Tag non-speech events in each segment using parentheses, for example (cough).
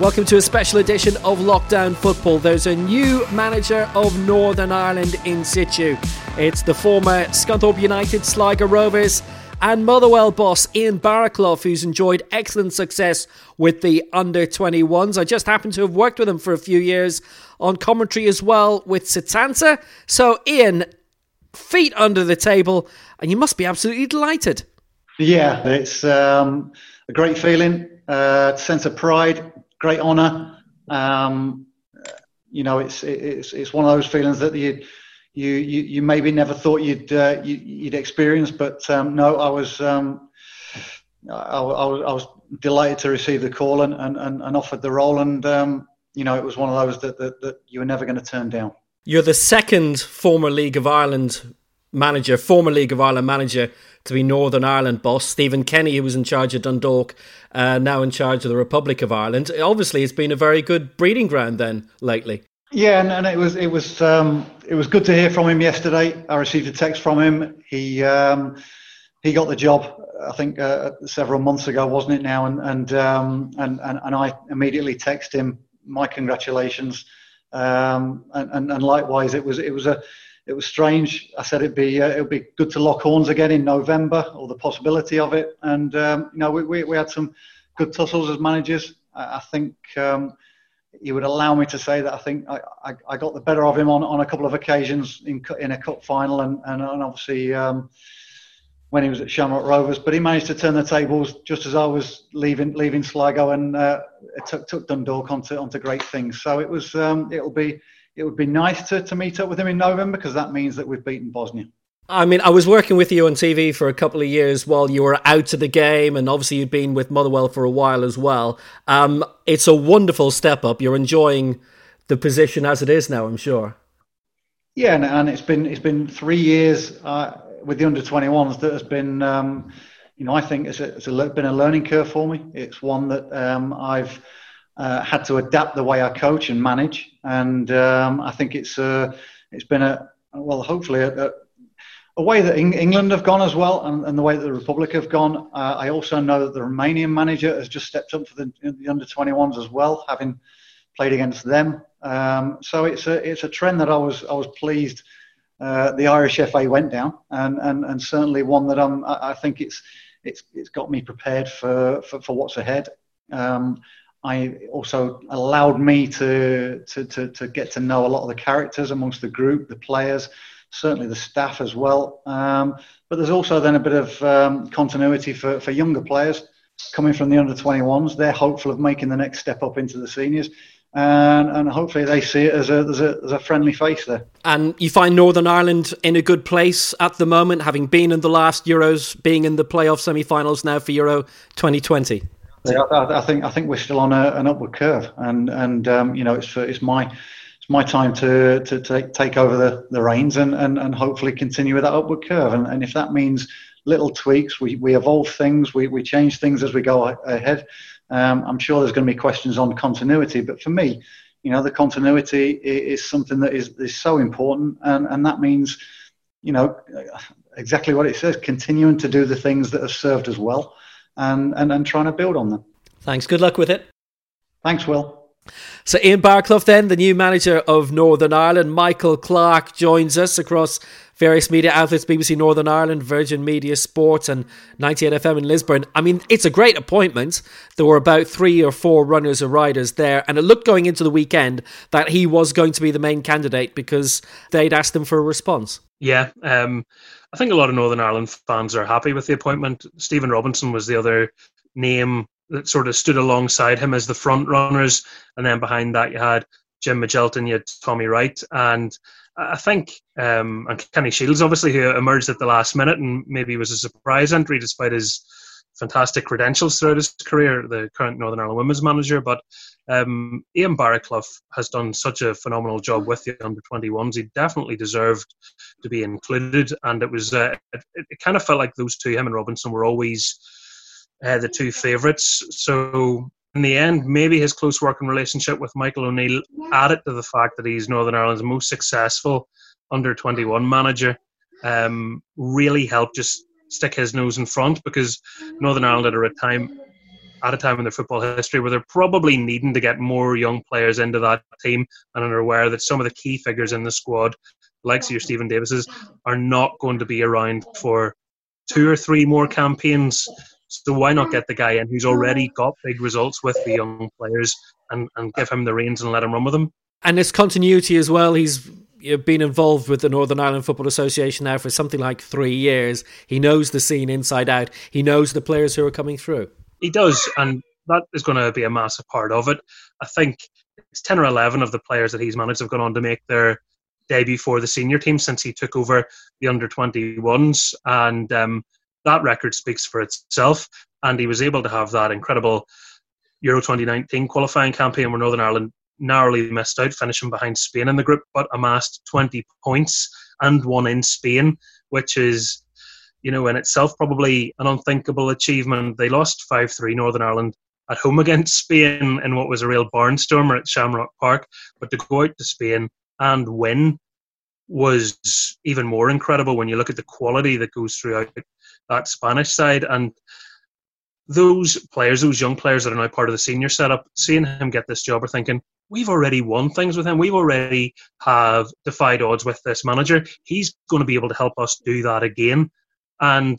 Welcome to a special edition of Lockdown Football. There's a new manager of Northern Ireland in situ. It's the former Scunthorpe United Sligo Rovers and Motherwell boss Ian Baraclough, who's enjoyed excellent success with the under 21s. I just happened to have worked with him for a few years on commentary as well with Setanta. So, Ian, feet under the table, and you must be absolutely delighted. Yeah, it's um, a great feeling, uh, sense of pride great honour. Um, you know, it's it's it's one of those feelings that you you you, maybe never thought you'd uh, you, would experience, but um, no, I was um, I, I, was I was delighted to receive the call and and, and offered the role, and um, you know, it was one of those that that, that you were never going to turn down. You're the second former League of Ireland manager, former League of Ireland manager to be Northern Ireland boss. Stephen Kenny, who was in charge of Dundalk, uh, now in charge of the Republic of Ireland. Obviously, it's been a very good breeding ground then lately. Yeah, and, and it was it was um, it was good to hear from him yesterday. I received a text from him. He um, he got the job. I think uh, several months ago, wasn't it now? And and um, and, and and I immediately texted him my congratulations. Um, and, and, and likewise, it was it was a it was strange. I said it'd be uh, it'd be good to lock horns again in November, or the possibility of it. And um, you know, we, we, we had some good tussles as managers. I, I think um, he would allow me to say that I think I, I, I, got the better of him on, on a couple of occasions in in a cup final, and and, and obviously. Um, when he was at Shamrock Rovers, but he managed to turn the tables just as I was leaving leaving Sligo, and uh, took, took Dundalk onto onto great things. So it was um, it'll be it would be nice to, to meet up with him in November because that means that we've beaten Bosnia. I mean, I was working with you on TV for a couple of years while you were out of the game, and obviously you'd been with Motherwell for a while as well. Um, it's a wonderful step up. You're enjoying the position as it is now, I'm sure. Yeah, and, and it's been it's been three years uh, with the under 21s that has been, um, you know, I think it's, a, it's a, been a learning curve for me. It's one that um, I've uh, had to adapt the way I coach and manage, and um, I think it's uh, it's been a well, hopefully a, a way that England have gone as well, and, and, the way that the Republic have gone. Uh, I also know that the Romanian manager has just stepped up for the, the under 21s as well, having played against them. Um, so it's a it's a trend that I was I was pleased. Uh, the Irish FA went down, and, and, and certainly one that I'm, I think it's it's it's got me prepared for for, for what's ahead. Um, I also allowed me to, to, to, to, get to know a lot of the characters amongst the group, the players, certainly the staff as well. Um, but there's also then a bit of um, continuity for, for younger players coming from the under 21s. They're hopeful of making the next step up into the seniors. And, and hopefully they see it as a, as, a, as a friendly face there. And you find Northern Ireland in a good place at the moment, having been in the last Euros, being in the playoff semi finals now for Euro 2020? I, I, think I think we're still on a, an upward curve, and and um, you know it's it's my it's my time to to take take over the, the reins and, and and hopefully continue with that upward curve. And, and if that means little tweaks, we, we evolve things, we, we change things as we go ahead. Um, I'm sure there's going to be questions on continuity, but for me, you know, the continuity is, is something that is, is so important, and, and that means, you know, exactly what it says, continuing to do the things that have served us well and, and, and trying to build on them. Thanks. Good luck with it. Thanks, Will. So Ian Baraclough, then the new manager of Northern Ireland, Michael Clark joins us across various media outlets: BBC Northern Ireland, Virgin Media Sports, and 98 FM in Lisburn. I mean, it's a great appointment. There were about three or four runners or riders there, and it looked going into the weekend that he was going to be the main candidate because they'd asked him for a response. Yeah, um, I think a lot of Northern Ireland fans are happy with the appointment. Stephen Robinson was the other name that sort of stood alongside him as the front runners, and then behind that you had Jim Magilton, you had Tommy Wright, and I think um, and Kenny Shiels, obviously, who emerged at the last minute and maybe was a surprise entry despite his fantastic credentials throughout his career, the current Northern Ireland women's manager. But um, Ian Baraclough has done such a phenomenal job with the under 21s. He definitely deserved to be included, and it was uh, it, it, kind of felt like those two, him and Robinson, were always uh, the two favourites. So in the end, maybe his close working relationship with Michael O'Neill added to the fact that he's Northern Ireland's most successful under 21 manager. Um, really helped just stick his nose in front because Northern Ireland at a time at a time in their football history where they're probably needing to get more young players into that team and are aware that some of the key figures in the squad, like your Steven Davises, are not going to be around for two or three more campaigns. So why not get the guy in who's already got big results with the young players and, and give him the reins and let him run with them? And this continuity as well. He's been involved with the Northern Ireland Football Association now for something like three years. He knows the scene inside out. He knows the players who are coming through. He does, and that is going to be a massive part of it. I think it's 10 or 11 of the players that he's managed have gone on to make their debut for the senior team since he took over the under 21s. And um, that record speaks for itself. And he was able to have that incredible Euro 2019 qualifying campaign where Northern Ireland narrowly missed out, finishing behind Spain in the group, but amassed 20 points and won in Spain, which is you know, in itself probably an unthinkable achievement. They lost 5 3 Northern Ireland at home against Spain in what was a real barnstormer at Shamrock Park. But to go out to Spain and win was even more incredible when you look at the quality that goes throughout that Spanish side. And those players, those young players that are now part of the senior setup, seeing him get this job are thinking, we've already won things with him. We've already have defied odds with this manager. He's going to be able to help us do that again. And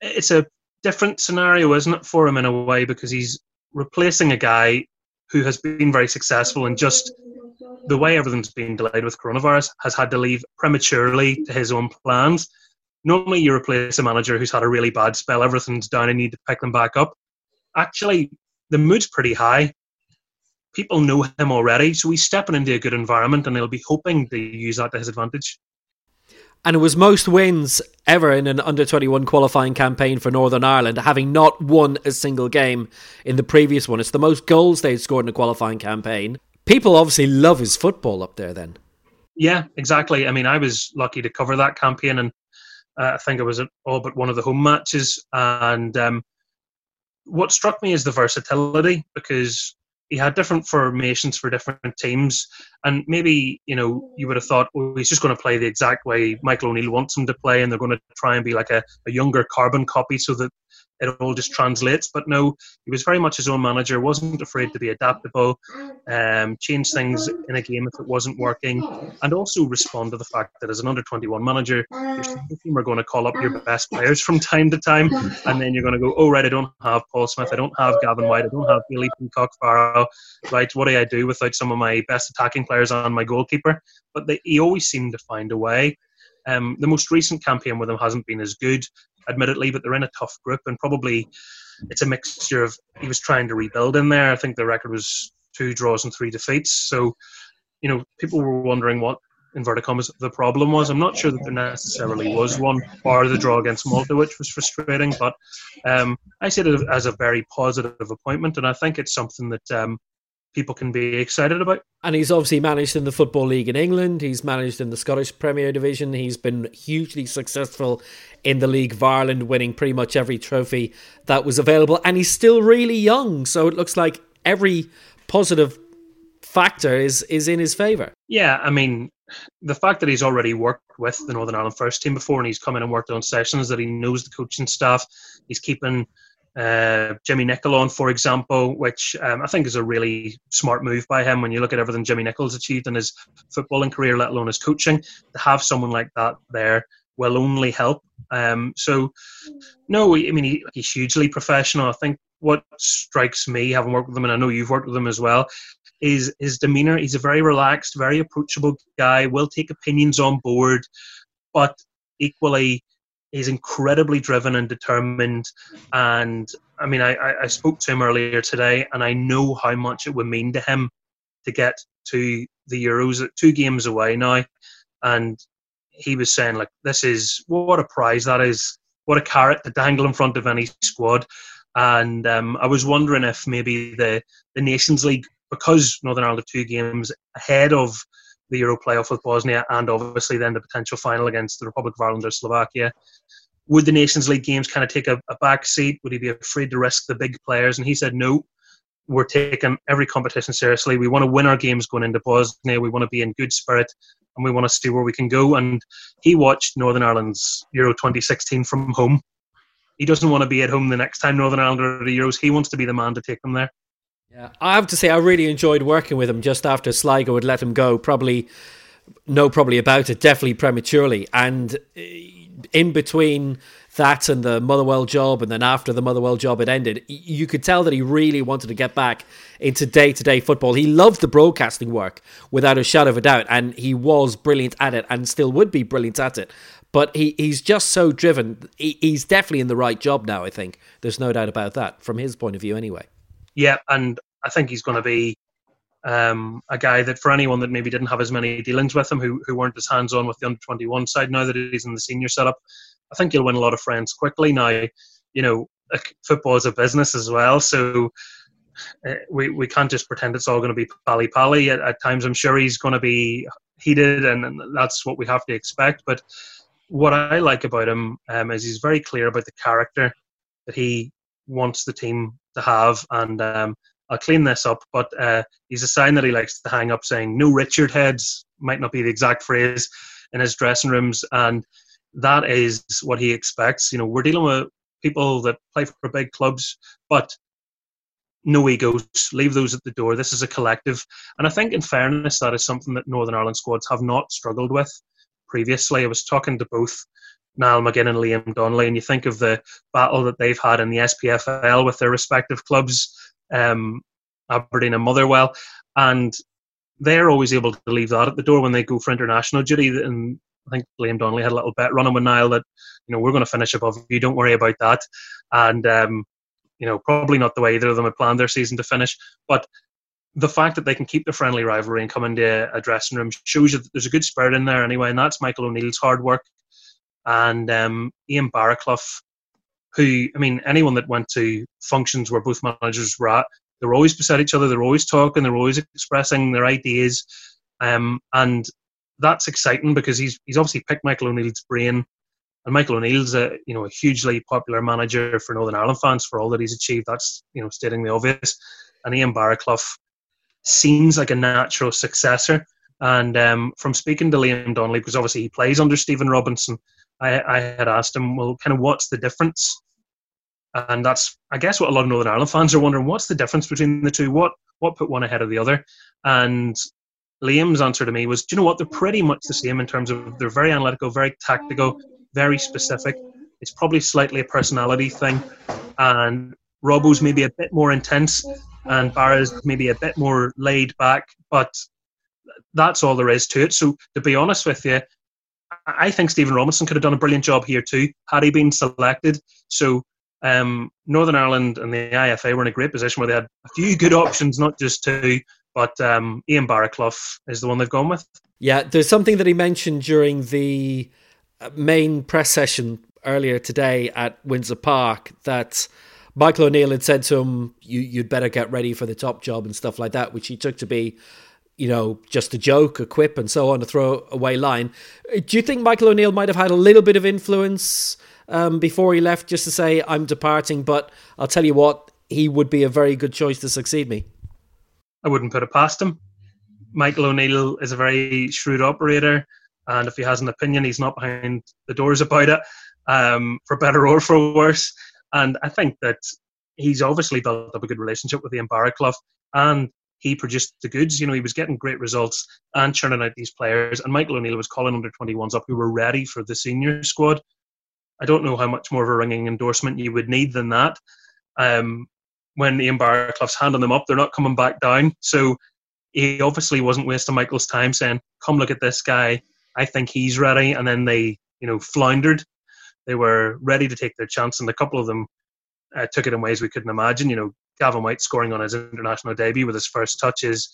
it's a different scenario, isn't it, for him in a way, because he's replacing a guy who has been very successful and just the way everything's been delayed with coronavirus has had to leave prematurely to his own plans. Normally, you replace a manager who's had a really bad spell, everything's down, and you need to pick them back up. Actually, the mood's pretty high. People know him already, so he's stepping into a good environment, and he'll be hoping to use that to his advantage and it was most wins ever in an under 21 qualifying campaign for Northern Ireland, having not won a single game in the previous one. It's the most goals they'd scored in a qualifying campaign. People obviously love his football up there then. Yeah, exactly. I mean, I was lucky to cover that campaign, and uh, I think it was all but one of the home matches. And um, what struck me is the versatility because he had different formations for different teams, and maybe you know you would have thought, well, he's just going to play the exact way Michael O'Neill wants him to play, and they're going to try and be like a, a younger carbon copy so that it all just translates. But no, he was very much his own manager, wasn't afraid to be adaptable, um, change things in a game if it wasn't working, and also respond to the fact that as an under 21 manager, your team are going to call up your best players from time to time, and then you're going to go, oh, right, I don't have Paul Smyth, I don't have Gavin Whyte, I don't have Bailey Peacock Farrell, right, what do I do without some of my best attacking players and my goalkeeper? But they, he always seemed to find a way. Um, the most recent campaign with them hasn't been as good, admittedly, but they're in a tough group and probably it's a mixture of he was trying to rebuild in there. I think the record was two draws and three defeats. So, you know, people were wondering what inverted commas the problem was. I'm not sure that there necessarily was one, or the draw against Malta, which was frustrating. But um, I see it as a very positive appointment, and I think it's something that um, people can be excited about. And he's obviously managed in the Football League in England. He's managed in the Scottish Premier Division. He's been hugely successful in the League of Ireland, winning pretty much every trophy that was available. And he's still really young, so it looks like every positive factor is is in his favour. Yeah, I mean, the fact that he's already worked with the Northern Ireland first team before and he's come in and worked on sessions, that he knows the coaching staff, he's keeping uh, Jimmy Nicholl on, for example, which um, I think is a really smart move by him when you look at everything Jimmy Nicholl's achieved in his footballing career, let alone his coaching. To have someone like that there will only help. Um, so, no, I mean, he, he's hugely professional. I think what strikes me, having worked with him, and I know you've worked with him as well, is his demeanour. He's a very relaxed, very approachable guy, will take opinions on board, but equally, he's incredibly driven and determined. And I mean, I, I spoke to him earlier today, and I know how much it would mean to him to get to the Euros, at two games away now. And he was saying, like, this is what a prize that is, what a carrot to dangle in front of any squad. And um, I was wondering if maybe the, the Nations League, because Northern Ireland have two games ahead of the Euro playoff with Bosnia, and obviously then the potential final against the Republic of Ireland or Slovakia. Would the Nations League games kind of take a, a back seat? Would he be afraid to risk the big players? And he said, no, we're taking every competition seriously. We want to win our games going into Bosnia. We want to be in good spirit and we want to see where we can go. And he watched Northern Ireland's Euro 2016 from home. he doesn't want to be at home the next time Northern Ireland are the Euros. He wants to be the man to take them there. Yeah, I have to say I really enjoyed working with him just after Sligo had let him go. Probably no, probably about it. Definitely prematurely, and eh, in between that and the Motherwell job, and then after the Motherwell job had ended, you could tell that he really wanted to get back into day to day football. He loved the broadcasting work without a shadow of a doubt, and he was brilliant at it and still would be brilliant at it. But he, he's just so driven. He, he's definitely in the right job now, I think. There's no doubt about that, from his point of view, anyway. Yeah, and I think he's going to be um, a guy that for anyone that maybe didn't have as many dealings with him, who, who weren't as hands on with the under 21 side, now that he's in the senior setup, I think he'll win a lot of friends quickly. Now, you know, football is a business as well, so uh, we we can't just pretend it's all going to be pally pally. At, at, times, I'm sure he's going to be heated, and, and, that's what we have to expect. But what I like about him um, is he's very clear about the character that he wants the team to have, and um, I'll clean this up. But uh, he's a sign that he likes to hang up, saying "No Richard heads" might not be the exact phrase in his dressing rooms, and that is what he expects. You know, we're dealing with people that play for big clubs, but no egos. Leave those at the door. This is a collective, and I think, in fairness, that is something that Northern Ireland squads have not struggled with previously. I was talking to both Niall McGinn and Liam Donnelly, and you think of the battle that they've had in the SPFL with their respective clubs, um, Aberdeen and Motherwell, and they're always able to leave that at the door when they go for international duty. And I think Liam Donnelly had a little bet running with Niall that, you know, we're going to finish above you, don't worry about that. And, um, you know, probably not the way either of them had planned their season to finish. But the fact that they can keep the friendly rivalry and come into a dressing room shows you that there's a good spirit in there anyway. And that's Michael O'Neill's hard work. And um, Ian Baraclough, who, I mean, anyone that went to functions where both managers were at, they were always beside each other, they were always talking, they were always expressing their ideas. Um, and that's exciting because he's he's obviously picked Michael O'Neill's brain, and Michael O'Neill's a you know a hugely popular manager for Northern Ireland fans for all that he's achieved. That's you know stating the obvious. And Ian Baraclough seems like a natural successor. And um, from speaking to Liam Donnelly, because obviously he plays under Stephen Robinson, I, I had asked him, well, kind of what's the difference? And that's, I guess, what a lot of Northern Ireland fans are wondering: what's the difference between the two? What what put one ahead of the other? And Liam's answer to me was, do you know what? They're pretty much the same in terms of they're very analytical, very tactical, very specific. It's probably slightly a personality thing. And Robbo's maybe a bit more intense and Barra's maybe a bit more laid back, but that's all there is to it. So to be honest with you, I think Stephen Robinson could have done a brilliant job here too, had he been selected. So um, Northern Ireland and the IFA were in a great position where they had a few good options, not just two. But um, Ian Baraclough is the one they've gone with. Yeah, there's something that he mentioned during the uh, main press session earlier today at Windsor Park that Michael O'Neill had said to him, you, would better get ready for the top job and stuff like that, which he took to be, you know, just a joke, a quip, and so on, a throwaway line. Uh, do you think Michael O'Neill might have had a little bit of influence um, before he left just to say, I'm departing, but I'll tell you what, he would be a very good choice to succeed me? I wouldn't put it past him. Michael O'Neill is a very shrewd operator, and if he has an opinion, he's not behind the doors about it, um, for better or for worse. And I think that he's obviously built up a good relationship with Ian Baraclough, and he produced the goods. You know, he was getting great results and churning out these players. And Michael O'Neill was calling under 21s up who were ready for the senior squad. I don't know how much more of a ringing endorsement you would need than that. Um, when Ian Baraclough's handing them up, they're not coming back down. So he obviously wasn't wasting Michael's time saying, "Come look at this guy. I think he's ready." And then they, you know, floundered. They were ready to take their chance, and a couple of them uh, took it in ways we couldn't imagine. You know, Gavin Whyte scoring on his international debut with his first touches,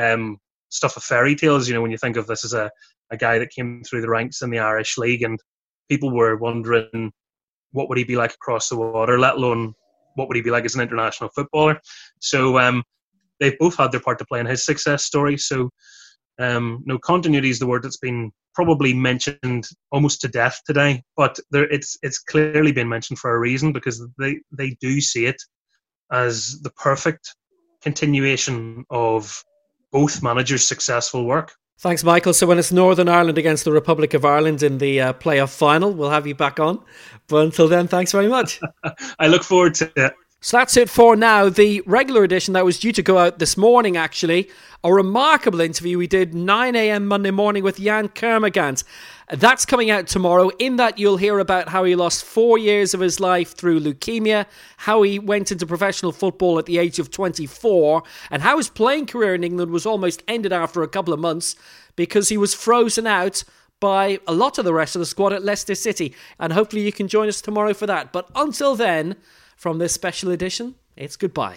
um, stuff of fairy tales. You know, when you think of this as a, a guy that came through the ranks in the Irish League, and people were wondering what would he be like across the water, let alone what would he be like as an international footballer? So um, they've both had their part to play in his success story. So um, no continuity is the word that's been probably mentioned almost to death today, but there, it's it's clearly been mentioned for a reason because they they do see it as the perfect continuation of both managers' successful work. Thanks, Michael. So when it's Northern Ireland against the Republic of Ireland in the uh, playoff final, we'll have you back on. But until then, thanks very much. (laughs) I look forward to it. So that's it for now. The regular edition that was due to go out this morning, actually, a remarkable interview we did 9 a.m. Monday morning with Yann Kermorgant. That's coming out tomorrow. In that, you'll hear about how he lost four years of his life through leukemia, how he went into professional football at the age of 24, and how his playing career in England was almost ended after a couple of months because he was frozen out by a lot of the rest of the squad at Leicester City. And hopefully, you can join us tomorrow for that. But until then, from this special edition, it's goodbye.